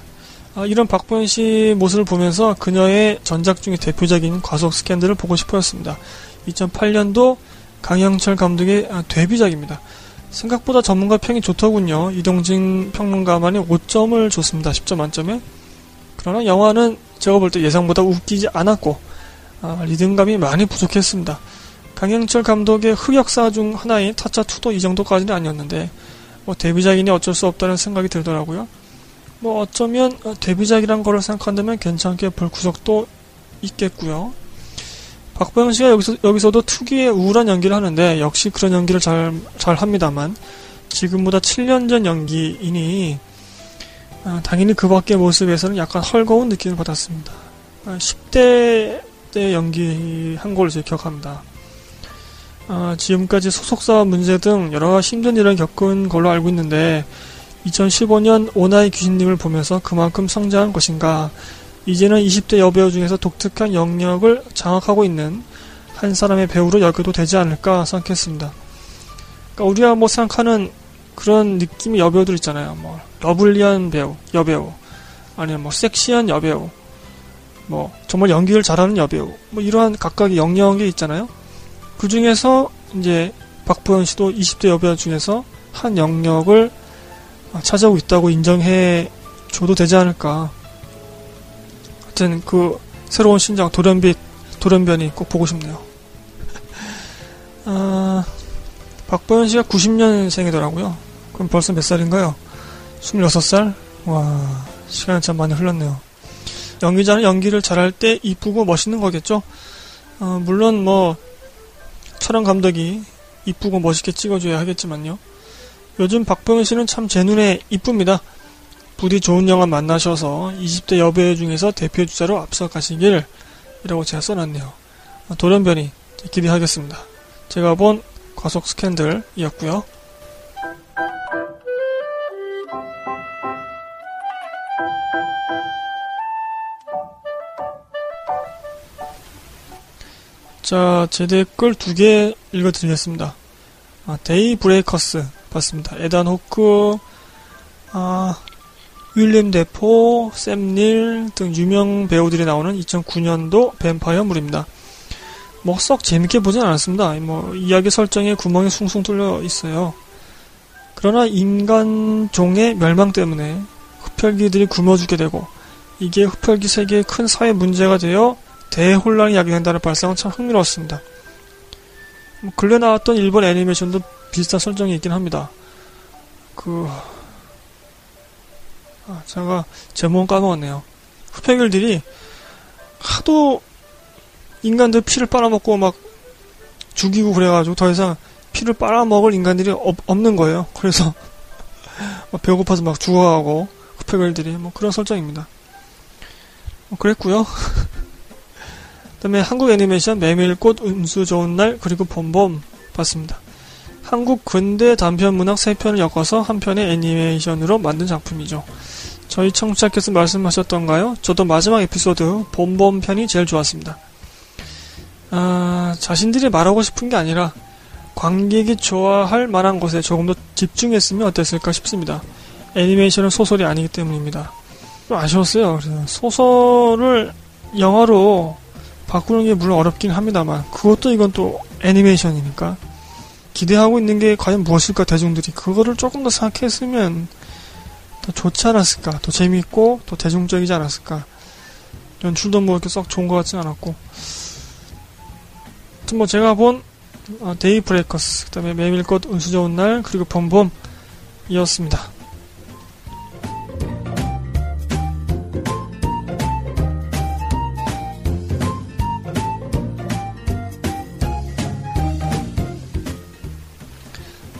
아, 이런 박보현 씨 모습을 보면서 그녀의 전작 중에 대표적인 과속 스캔들을 보고 싶어였습니다. 2008년도 강영철 감독의 아, 데뷔작입니다. 생각보다 전문가 평이 좋더군요. 이동진 평론가만이 5점을 줬습니다. 10점 만점에. 그러나 영화는 제가 볼 때 예상보다 웃기지 않았고 아, 리듬감이 많이 부족했습니다. 강영철 감독의 흑역사 중 하나인 타짜2도 이 정도까지는 아니었는데 뭐 데뷔작이니 어쩔 수 없다는 생각이 들더라고요. 뭐 어쩌면 데뷔작이란 거를 생각한다면 괜찮게 볼 구석도 있겠고요. 박보영 씨가 여기서, 여기서도 특유의 우울한 연기를 하는데 역시 그런 연기를 잘, 잘 합니다만 지금보다 7년 전 연기이니 아, 당연히 그 밖의 모습에서는 약간 헐거운 느낌을 받았습니다. 아, 10대 때 연기한 걸로 제 기억합니다. 아, 지금까지 소속사 문제 등 여러 힘든 일을 겪은 걸로 알고 있는데 2015년 오나이 귀신님을 보면서 그만큼 성장한 것인가 이제는 20대 여배우 중에서 독특한 영역을 장악하고 있는 한 사람의 배우로 여겨도 되지 않을까 생각했습니다. 그러니까 우리가 뭐 생각하는 그런 느낌의 여배우들 있잖아요. 뭐 러블리한 배우, 여배우, 아니면 뭐 섹시한 여배우, 뭐 정말 연기를 잘하는 여배우, 뭐 이러한 각각의 영역이 있잖아요. 그 중에서 이제 박보현 씨도 20대 여배우 중에서 한 영역을 찾아오고 있다고 인정해 줘도 되지 않을까. 하여튼 그 새로운 신장 돌연빛 돌연변이 꼭 보고 싶네요. (laughs) 아, 박보현 씨가 90년생이더라고요. 그럼 벌써 몇 살인가요? 26살? 와, 시간이 참 많이 흘렀네요. 연기자는 연기를 잘할 때 이쁘고 멋있는 거겠죠? 어, 물론 뭐, 촬영 감독이 이쁘고 멋있게 찍어줘야 하겠지만요. 요즘 박보영 씨는 참 제 눈에 이쁩니다. 부디 좋은 영화 만나셔서 20대 여배우 중에서 대표 주자로 앞서 가시길 이라고 제가 써놨네요. 돌연변이 기대하겠습니다. 제가 본 과속 스캔들이었고요. 자, 제 댓글 두 개 읽어드리겠습니다. 아, 데이 브레이커스 봤습니다. 에단 호크, 아, 윌리엄 대포, 샘 닐 등 유명 배우들이 나오는 2009년도 뱀파이어물입니다. 뭐 썩 재밌게 보진 않았습니다. 뭐 이야기 설정에 구멍이 숭숭 뚫려 있어요. 그러나 인간 종의 멸망 때문에 흡혈귀들이 굶어 죽게 되고 이게 흡혈귀 세계의 큰 사회 문제가 되어 대혼란이 야기된다는 발상은 참 흥미로웠습니다. 뭐 근래 나왔던 일본 애니메이션도 비슷한 설정이 있긴 합니다. 그, 아, 제가 제목은 까먹었네요. 흡혈귀들이 하도 인간들 피를 빨아먹고 막 죽이고 그래가지고 더 이상 피를 빨아먹을 인간들이 없, 없는 거예요. 그래서 (laughs) 배고파서 막 죽어가고 흡혈귀들이 뭐 그런 설정입니다. 뭐 그랬고요. (laughs) 그다음에 한국 애니메이션 메밀꽃 운수 좋은 날 그리고 봄봄 봤습니다. 한국 근대 단편 문학 3편을 엮어서 한 편의 애니메이션으로 만든 작품이죠. 저희 청취자께서 말씀하셨던가요? 저도 마지막 에피소드 봄봄 편이 제일 좋았습니다. 아, 자신들이 말하고 싶은 게 아니라 관객이 좋아할 만한 것에 조금 더 집중했으면 어땠을까 싶습니다. 애니메이션은 소설이 아니기 때문입니다. 좀 아쉬웠어요. 소설을 영화로 바꾸는 게 물론 어렵긴 합니다만 그것도 이건 또 애니메이션이니까. 기대하고 있는 게 과연 무엇일까 대중들이. 그거를 조금 더 생각했으면 더 좋지 않았을까 더 재미있고 더 대중적이지 않았을까. 연출도 뭐 이렇게 썩 좋은 것 같진 않았고. 아무튼 뭐 제가 본 어, 데이 브레이커스 그 다음에 메밀꽃 운수 좋은 날 그리고 봄봄이었습니다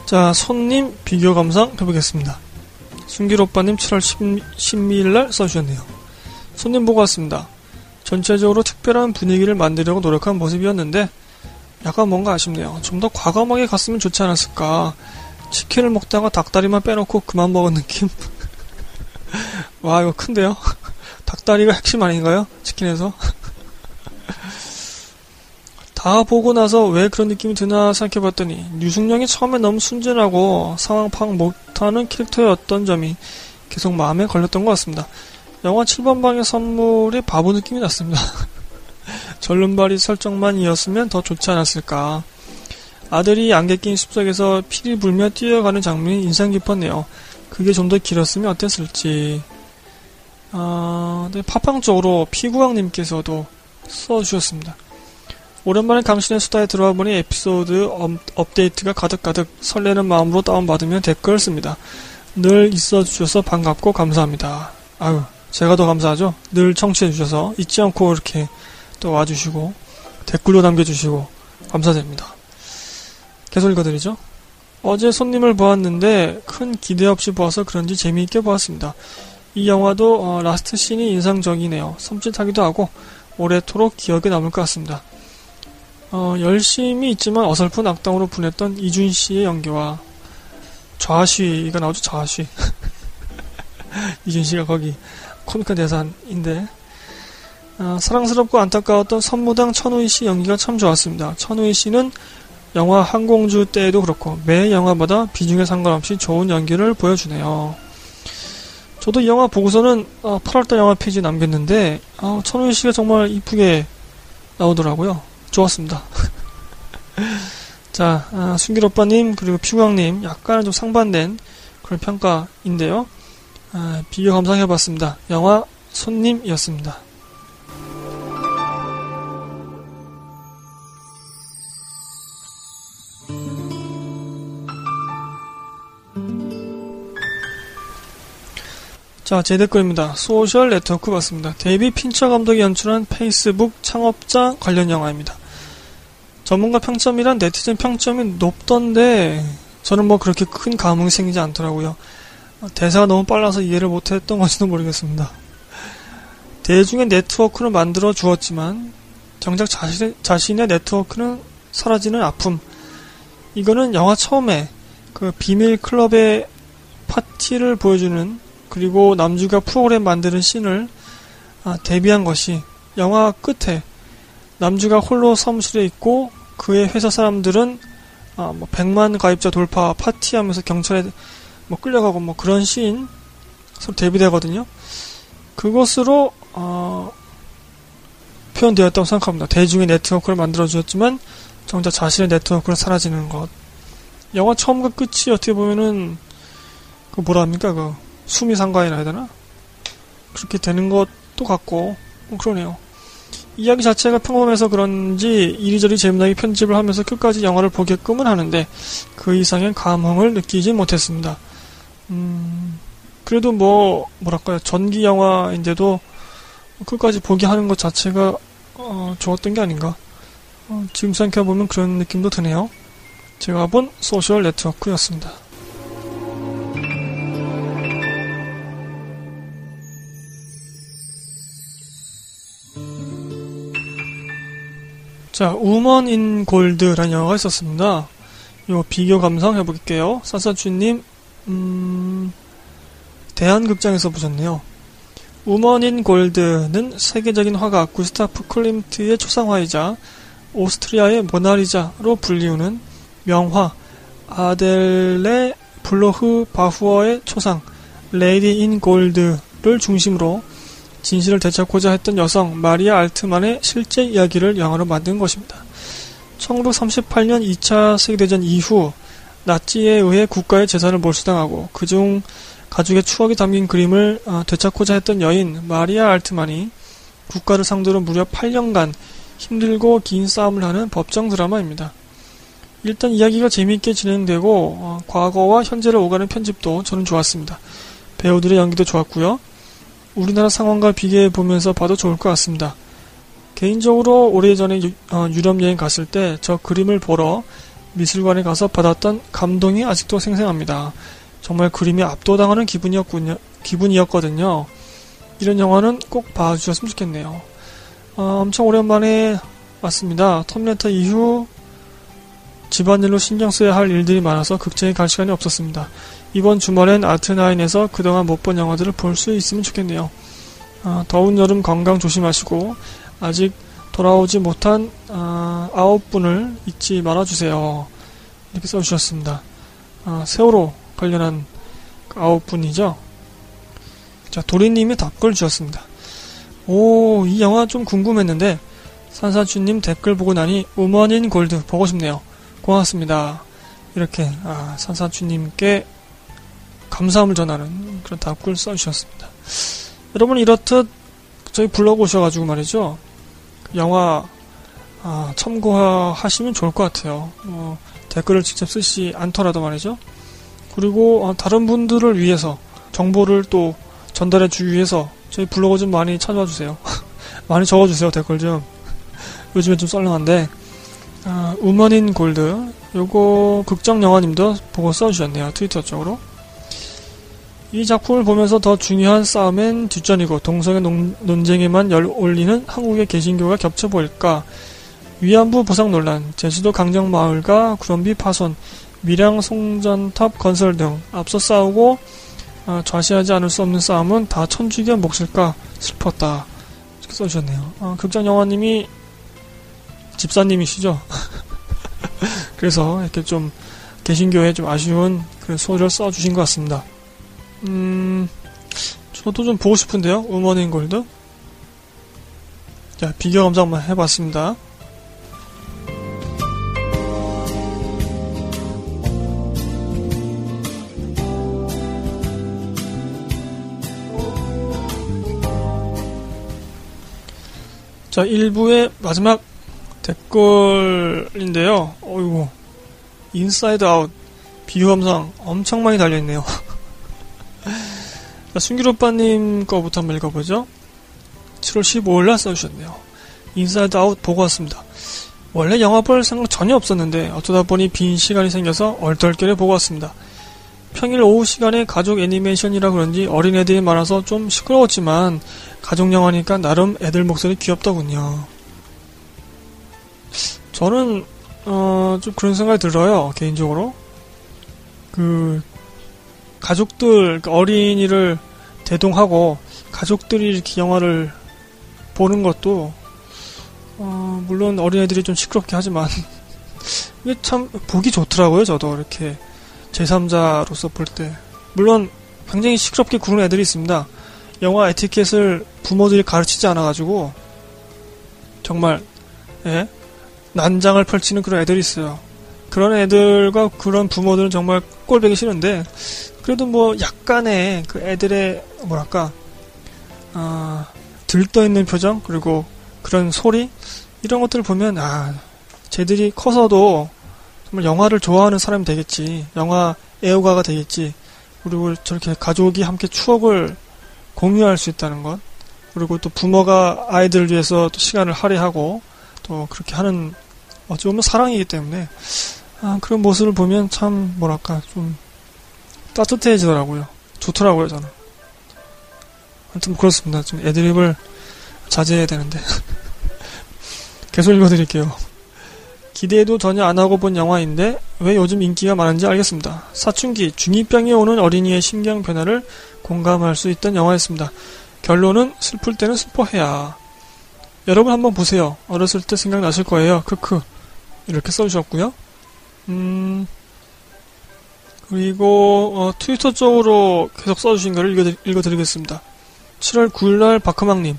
자, 손님 비교 감상 해보겠습니다. 순길 오빠님 7월 10, 일날 써주셨네요. 손님 보고 왔습니다. 전체적으로 특별한 분위기를 만들려고 노력한 모습이었는데 약간 뭔가 아쉽네요. 좀 더 과감하게 갔으면 좋지 않았을까. 치킨을 먹다가 닭다리만 빼놓고 그만 먹은 느낌? (laughs) 와, 이거 큰데요? (laughs) 닭다리가 핵심 아닌가요? 치킨에서? 다 보고 나서 왜 그런 느낌이 드나 생각해봤더니 유승룡이 처음에 너무 순진하고 상황 파악 못하는 캐릭터였던 점이 계속 마음에 걸렸던 것 같습니다. 영화 7번 방의 선물이 바보 느낌이 났습니다. (laughs) 절름발이 설정만이었으면 더 좋지 않았을까. 아들이 안개 낀 숲속에서 피리 불며 뛰어가는 장면이 인상 깊었네요. 그게 좀 더 길었으면 어땠을지. 아, 네, 팟빵 쪽으로 피구왕님께서도 써주셨습니다. 오랜만에 당신의 수다에 들어와 보니 에피소드 업데이트가 가득가득 설레는 마음으로 다운받으며 댓글 씁니다. 늘 있어주셔서 반갑고 감사합니다. 아유, 제가 더 감사하죠? 늘 청취해주셔서 잊지 않고 이렇게 또 와주시고 댓글로 남겨주시고 감사드립니다. 계속 읽어드리죠. 어제 손님을 보았는데 큰 기대 없이 보아서 그런지 재미있게 보았습니다. 이 영화도 어, 라스트 씬이 인상적이네요. 섬찟하기도 하고 오래도록 기억에 남을 것 같습니다. 어, 열심이었지만 어설픈 악당으로 분했던 이준 씨의 연기와 좌쉬가 나오죠, 좌쉬. (laughs) 이준 씨가 거기 코미카 대산인데, 어, 사랑스럽고 안타까웠던 선무당 천우희 씨 연기가 참 좋았습니다. 천우희 씨는 영화 항공주 때에도 그렇고 매 영화마다 비중에 상관없이 좋은 연기를 보여주네요. 저도 이 영화 보고서는 어, 8월달 영화 페이지 남겼는데 어, 천우희 씨가 정말 이쁘게 나오더라고요. 좋았습니다. (laughs) 자, 아, 순길 오빠님, 그리고 피구왕님, 약간은 좀 상반된 그런 평가인데요. 아, 비교 감상해봤습니다. 영화 손님이었습니다. 자, 제 댓글입니다. 소셜 네트워크 봤습니다. 데이빗 핀처 감독이 연출한 페이스북 창업자 관련 영화입니다. 전문가 평점이란 네티즌 평점이 높던데 저는 뭐 그렇게 큰 감흥이 생기지 않더라고요. 대사가 너무 빨라서 이해를 못했던 건지도 모르겠습니다. 대중의 네트워크를 만들어 주었지만 정작 자신, 자신의 네트워크는 사라지는 아픔. 이거는 영화 처음에 그 비밀 클럽의 파티를 보여주는 그리고 남주가 프로그램 만드는 씬을 아, 데뷔한 것이 영화 끝에 남주가 홀로 사무실에 있고 그의 회사 사람들은 아, 뭐 100만 가입자 돌파 파티하면서 경찰에 뭐 끌려가고 뭐 그런 씬 서로 데뷔되거든요. 그것으로 어, 표현되었다고 생각합니다. 대중의 네트워크를 만들어 주었지만 정작 자신의 네트워크는 사라지는 것. 영화 처음과 끝이 어떻게 보면은 그 뭐라 합니까 그 숨이 상관이라 해야 되나? 그렇게 되는 것도 같고, 뭐 그러네요. 이야기 자체가 평범해서 그런지 이리저리 재미나게 편집을 하면서 끝까지 영화를 보게끔은 하는데 그 이상의 감흥을 느끼진 못했습니다. 음, 그래도 뭐, 뭐랄까요, 전기 영화인데도 끝까지 보게 하는 것 자체가, 어, 좋았던 게 아닌가. 어, 지금 생각해보면 그런 느낌도 드네요. 제가 본 소셜 네트워크였습니다. 자, 우먼 인 골드라는 영화가 있었습니다. 요 비교 감상 해볼게요. 사사주님, 음, 대한극장에서 보셨네요. 우먼 인 골드는 세계적인 화가 구스타프 클림트의 초상화이자 오스트리아의 모나리자로 불리우는 명화 아델레 블로흐 바우어의 초상 레이디 인 골드를 중심으로 진실을 되찾고자 했던 여성 마리아 알트만의 실제 이야기를 영화로 만든 것입니다. 1938년 2차 세계대전 이후 나치에 의해 국가의 재산을 몰수당하고 그중 가족의 추억이 담긴 그림을 어, 되찾고자 했던 여인 마리아 알트만이 국가를 상대로 무려 8년간 힘들고 긴 싸움을 하는 법정 드라마입니다. 일단 이야기가 재미있게 진행되고 어, 과거와 현재를 오가는 편집도 저는 좋았습니다. 배우들의 연기도 좋았고요. 우리나라 상황과 비교해 보면서 봐도 좋을 것 같습니다. 개인적으로 오래전에 유, 어, 유럽 여행 갔을 때 저 그림을 보러 미술관에 가서 받았던 감동이 아직도 생생합니다. 정말 그림이 압도당하는 기분이었군요. 기분이었거든요. 이런 영화는 꼭 봐주셨으면 좋겠네요. 어, 엄청 오랜만에 왔습니다. 텀레터 이후 집안일로 신경 써야 할 일들이 많아서 극장에 갈 시간이 없었습니다. 이번 주말엔 아트나인에서 그동안 못 본 영화들을 볼 수 있으면 좋겠네요. 아, 더운 여름 건강 조심하시고 아직 돌아오지 못한 아, 아홉 분을 잊지 말아주세요. 이렇게 써주셨습니다. 아, 세월호 관련한 아홉 분이죠. 자 도리님이 답글 주셨습니다. 오, 이 영화 좀 궁금했는데 산사주님 댓글 보고 나니 우먼인 골드 보고 싶네요. 고맙습니다. 이렇게 아, 산사주님께 감사함을 전하는 그런 답글 써주셨습니다. 여러분 이렇듯 저희 블로그 오셔가지고 말이죠. 영화 아, 참고하시면 좋을 것 같아요. 어, 댓글을 직접 쓰시 않더라도 말이죠. 그리고 어, 다른 분들을 위해서 정보를 또 전달해 주기 위해서 저희 블로그 좀 많이 찾아와 주세요. (laughs) 많이 적어주세요 댓글 좀. (laughs) 요즘에 좀 썰렁한데 아, 우먼인 골드 요거 극장 영화님도 보고 써주셨네요 트위터 쪽으로. 이 작품을 보면서 더 중요한 싸움엔 뒷전이고 동성애 논, 논쟁에만 열 올리는 한국의 개신교가 겹쳐 보일까? 위안부 보상 논란, 제주도 강정마을과 구럼비 파손, 밀양 송전탑 건설 등 앞서 싸우고 어, 좌시하지 않을 수 없는 싸움은 다 천주교 몫일까 슬펐다. 이렇게 써주셨네요. 어, 극장 영화님이 집사님이시죠? (laughs) 그래서 이렇게 좀 개신교에 좀 아쉬운 그런 소리를 써주신 것 같습니다. 음, 저도 좀 보고 싶은데요. 우먼인 골드. 자, 비교 한번 해봤습니다. 자, 1부의 마지막 댓글인데요. 어이구, 인사이드 아웃 비교 감상 엄청 많이 달려있네요. (laughs) 자, 순길 오빠님 거부터 한번 읽어보죠. 7월 15일 날 써주셨네요. 인사이드 아웃 보고 왔습니다. 원래 영화 볼 생각 전혀 없었는데 어쩌다 보니 빈 시간이 생겨서 얼떨결에 보고 왔습니다. 평일 오후 시간에 가족 애니메이션이라 그런지 어린애들이 많아서 좀 시끄러웠지만 가족 영화니까 나름 애들 목소리 귀엽더군요. 저는 어, 좀 그런 생각이 들어요 개인적으로 그 가족들 그러니까 어린이를 대동하고 가족들이 이렇게 영화를 보는 것도 어, 물론 어린애들이 좀 시끄럽게 하지만 (laughs) 이게 참 보기 좋더라고요 저도 이렇게 제3자로서 볼 때. 물론 굉장히 시끄럽게 구는 애들이 있습니다. 영화 에티켓을 부모들이 가르치지 않아가지고 정말 예? 난장을 펼치는 그런 애들이 있어요 그런 애들과 그런 부모들은 정말 꼴보기 싫은데 그래도 뭐 약간의 그 애들의 뭐랄까 아 들떠 있는 표정 그리고 그런 소리 이런 것들을 보면 아 쟤들이 커서도 정말 영화를 좋아하는 사람이 되겠지 영화 애호가가 되겠지 그리고 저렇게 가족이 함께 추억을 공유할 수 있다는 것, 그리고 또 부모가 아이들을 위해서 또 시간을 할애하고 또 그렇게 하는 어찌 보면 사랑이기 때문에 아, 그런 모습을 보면 참 뭐랄까 좀 따뜻해지더라고요. 좋더라고요 저는. 뭐 그렇습니다. 좀 애드립을 자제해야 되는데 (laughs) 계속 읽어드릴게요. 기대도 전혀 안 하고 본 영화인데 왜 요즘 인기가 많은지 알겠습니다. 사춘기 중2병이 오는 어린이의 심경 변화를 공감할 수 있던 영화였습니다. 결론은 슬플 때는 슬퍼해야. 여러분 한번 보세요. 어렸을 때 생각나실 거예요. 크크. 이렇게 써주셨고요. 음, 그리고 어, 트위터 쪽으로 계속 써주신 거를 읽어드, 읽어드리겠습니다. 7월 9일날 박크망님.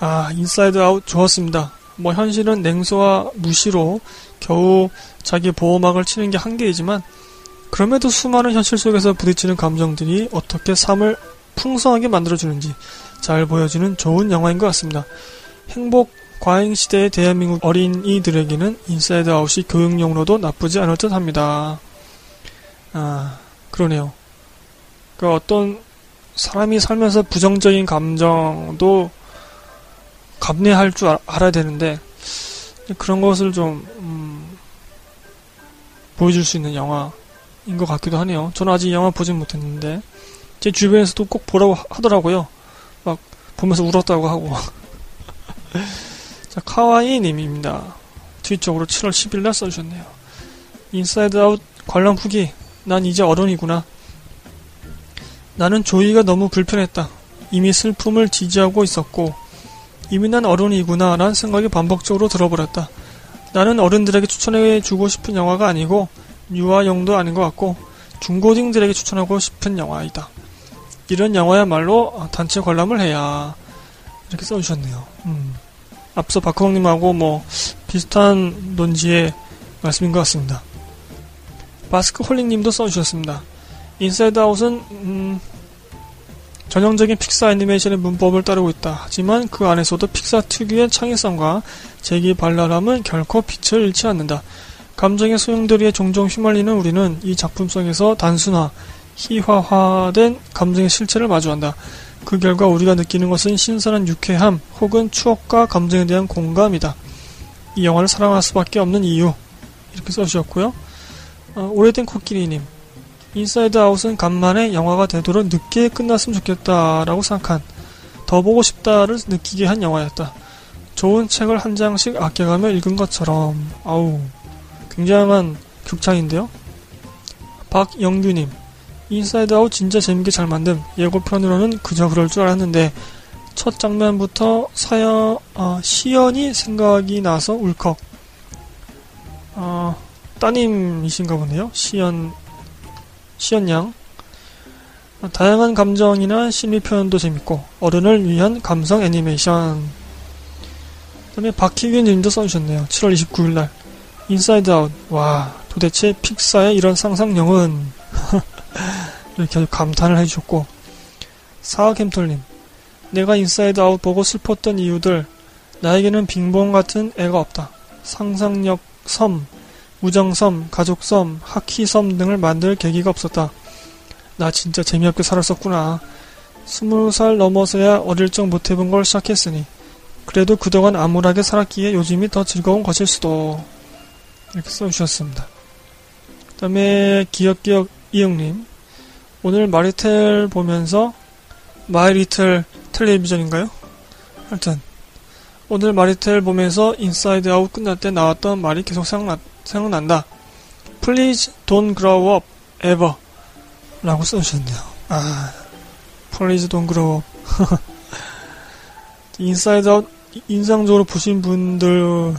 아, 인사이드 아웃 좋았습니다. 뭐 현실은 냉소와 무시로 겨우 자기 보호막을 치는 게 한계이지만 그럼에도 수많은 현실 속에서 부딪히는 감정들이 어떻게 삶을 풍성하게 만들어주는지 잘 보여주는 좋은 영화인 것 같습니다. 행복 과잉 시대의 대한민국 어린이들에게는 인사이드 아웃이 교육용으로도 나쁘지 않을 듯 합니다. 아, 그러네요. 그 어떤 사람이 살면서 부정적인 감정도 감내할 줄 알 아야 되는데 그런 것을 좀 음, 보여줄 수 있는 영화인 것 같기도 하네요. 저는 아직 영화 보진 못했는데 제 주변에서도 꼭 보라고 하더라고요. 막 보면서 울었다고 하고. (laughs) 자 카와이 님입니다. 뒤쪽으로 7월 10일 날 써주셨네요. 인사이드 아웃 관람 후기 난 이제 어른이구나. 나는 조이가 너무 불편했다. 이미 슬픔을 지지하고 있었고 이미 난 어른이구나 라는 생각이 반복적으로 들어버렸다. 나는 어른들에게 추천해주고 싶은 영화가 아니고 유아용도 아닌 것 같고 중고딩들에게 추천하고 싶은 영화이다. 이런 영화야말로 단체 관람을 해야 이렇게 써주셨네요. 음. 앞서 박홍님하고 뭐 비슷한 논지의 말씀인 것 같습니다. 마스크 홀링님도 써주셨습니다. 인사이드 아웃은 음, 전형적인 픽사 애니메이션의 문법을 따르고 있다. 하지만 그 안에서도 픽사 특유의 창의성과 재기 발랄함은 결코 빛을 잃지 않는다. 감정의 소용돌이에 종종 휘말리는 우리는 이 작품 속에서 단순화, 희화화된 감정의 실체를 마주한다. 그 결과 우리가 느끼는 것은 신선한 유쾌함 혹은 추억과 감정에 대한 공감이다. 이 영화를 사랑할 수밖에 없는 이유. 이렇게 써주셨고요. 어, 오래된 코끼리님. 인사이드 아웃은 간만에 영화가 되도록 늦게 끝났으면 좋겠다라고 생각한 더 보고 싶다를 느끼게 한 영화였다. 좋은 책을 한 장씩 아껴가며 읽은 것처럼 아우 굉장한 극찬인데요. 박영규님 인사이드 아웃 진짜 재밌게 잘 만듦 예고편으로는 그저 그럴 줄 알았는데 첫 장면부터 사연 어, 시연이 생각이 나서 울컥 어, 따님이신가 보네요. 시연 시연 양. 다양한 감정이나 심리 표현도 재밌고 어른을 위한 감성 애니메이션. 그다음에 박희균 님도 써주셨네요. 7월 29일 날 인사이드 아웃. 와 도대체 픽사의 이런 상상력은 이렇게 아주 감탄을 해주셨고 사학햄톨님 내가 인사이드 아웃 보고 슬펐던 이유들 나에게는 빙봉 같은 애가 없다. 상상력 섬 우정섬, 가족섬, 하키섬 등을 만들 계기가 없었다. 나 진짜 재미없게 살았었구나. 스무 살 넘어서야 어릴 적 못해본 걸 시작했으니 그래도 그동안 암울하게 살았기에 요즘이 더 즐거운 것일 수도 이렇게 써주셨습니다. 그 다음에 기억기억 이영님 오늘 마리텔 보면서 마이리틀 텔레비전인가요? 하여튼 오늘 마리텔 보면서 인사이드 아웃 끝날 때 나왔던 말이 계속 생각났, 생각난다. Please don't grow up ever. 라고 써주셨네요. 아, Please don't grow up. (laughs) 인사이드 아웃 인상적으로 보신 분들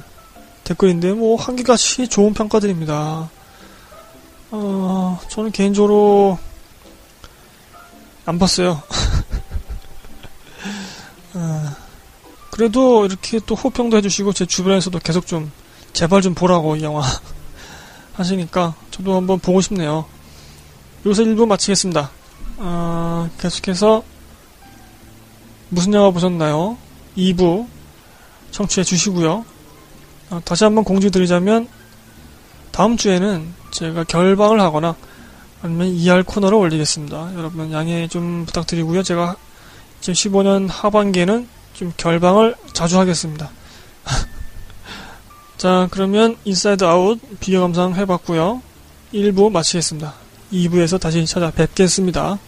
댓글인데, 뭐, 한결같이 좋은 평가드립니다. 어, 저는 개인적으로 안 봤어요. (laughs) 어, 그래도 이렇게 또 호평도 해주시고, 제 주변에서도 계속 좀 제발 좀 보라고 이 영화 (laughs) 하시니까 저도 한번 보고 싶네요. 여기서 1부 마치겠습니다. 아, 계속해서 무슨 영화 보셨나요? 2부 청취해 주시고요. 아, 다시 한번 공지 드리자면 다음 주에는 제가 결방을 하거나 아니면 2할 코너를 올리겠습니다. 여러분 양해 좀 부탁드리고요. 제가 2015년 하반기에는 좀 결방을 자주 하겠습니다. (laughs) 자, 그러면 인사이드 아웃 비교 감상 해봤고요. 1부 마치겠습니다. 2부에서 다시 찾아뵙겠습니다.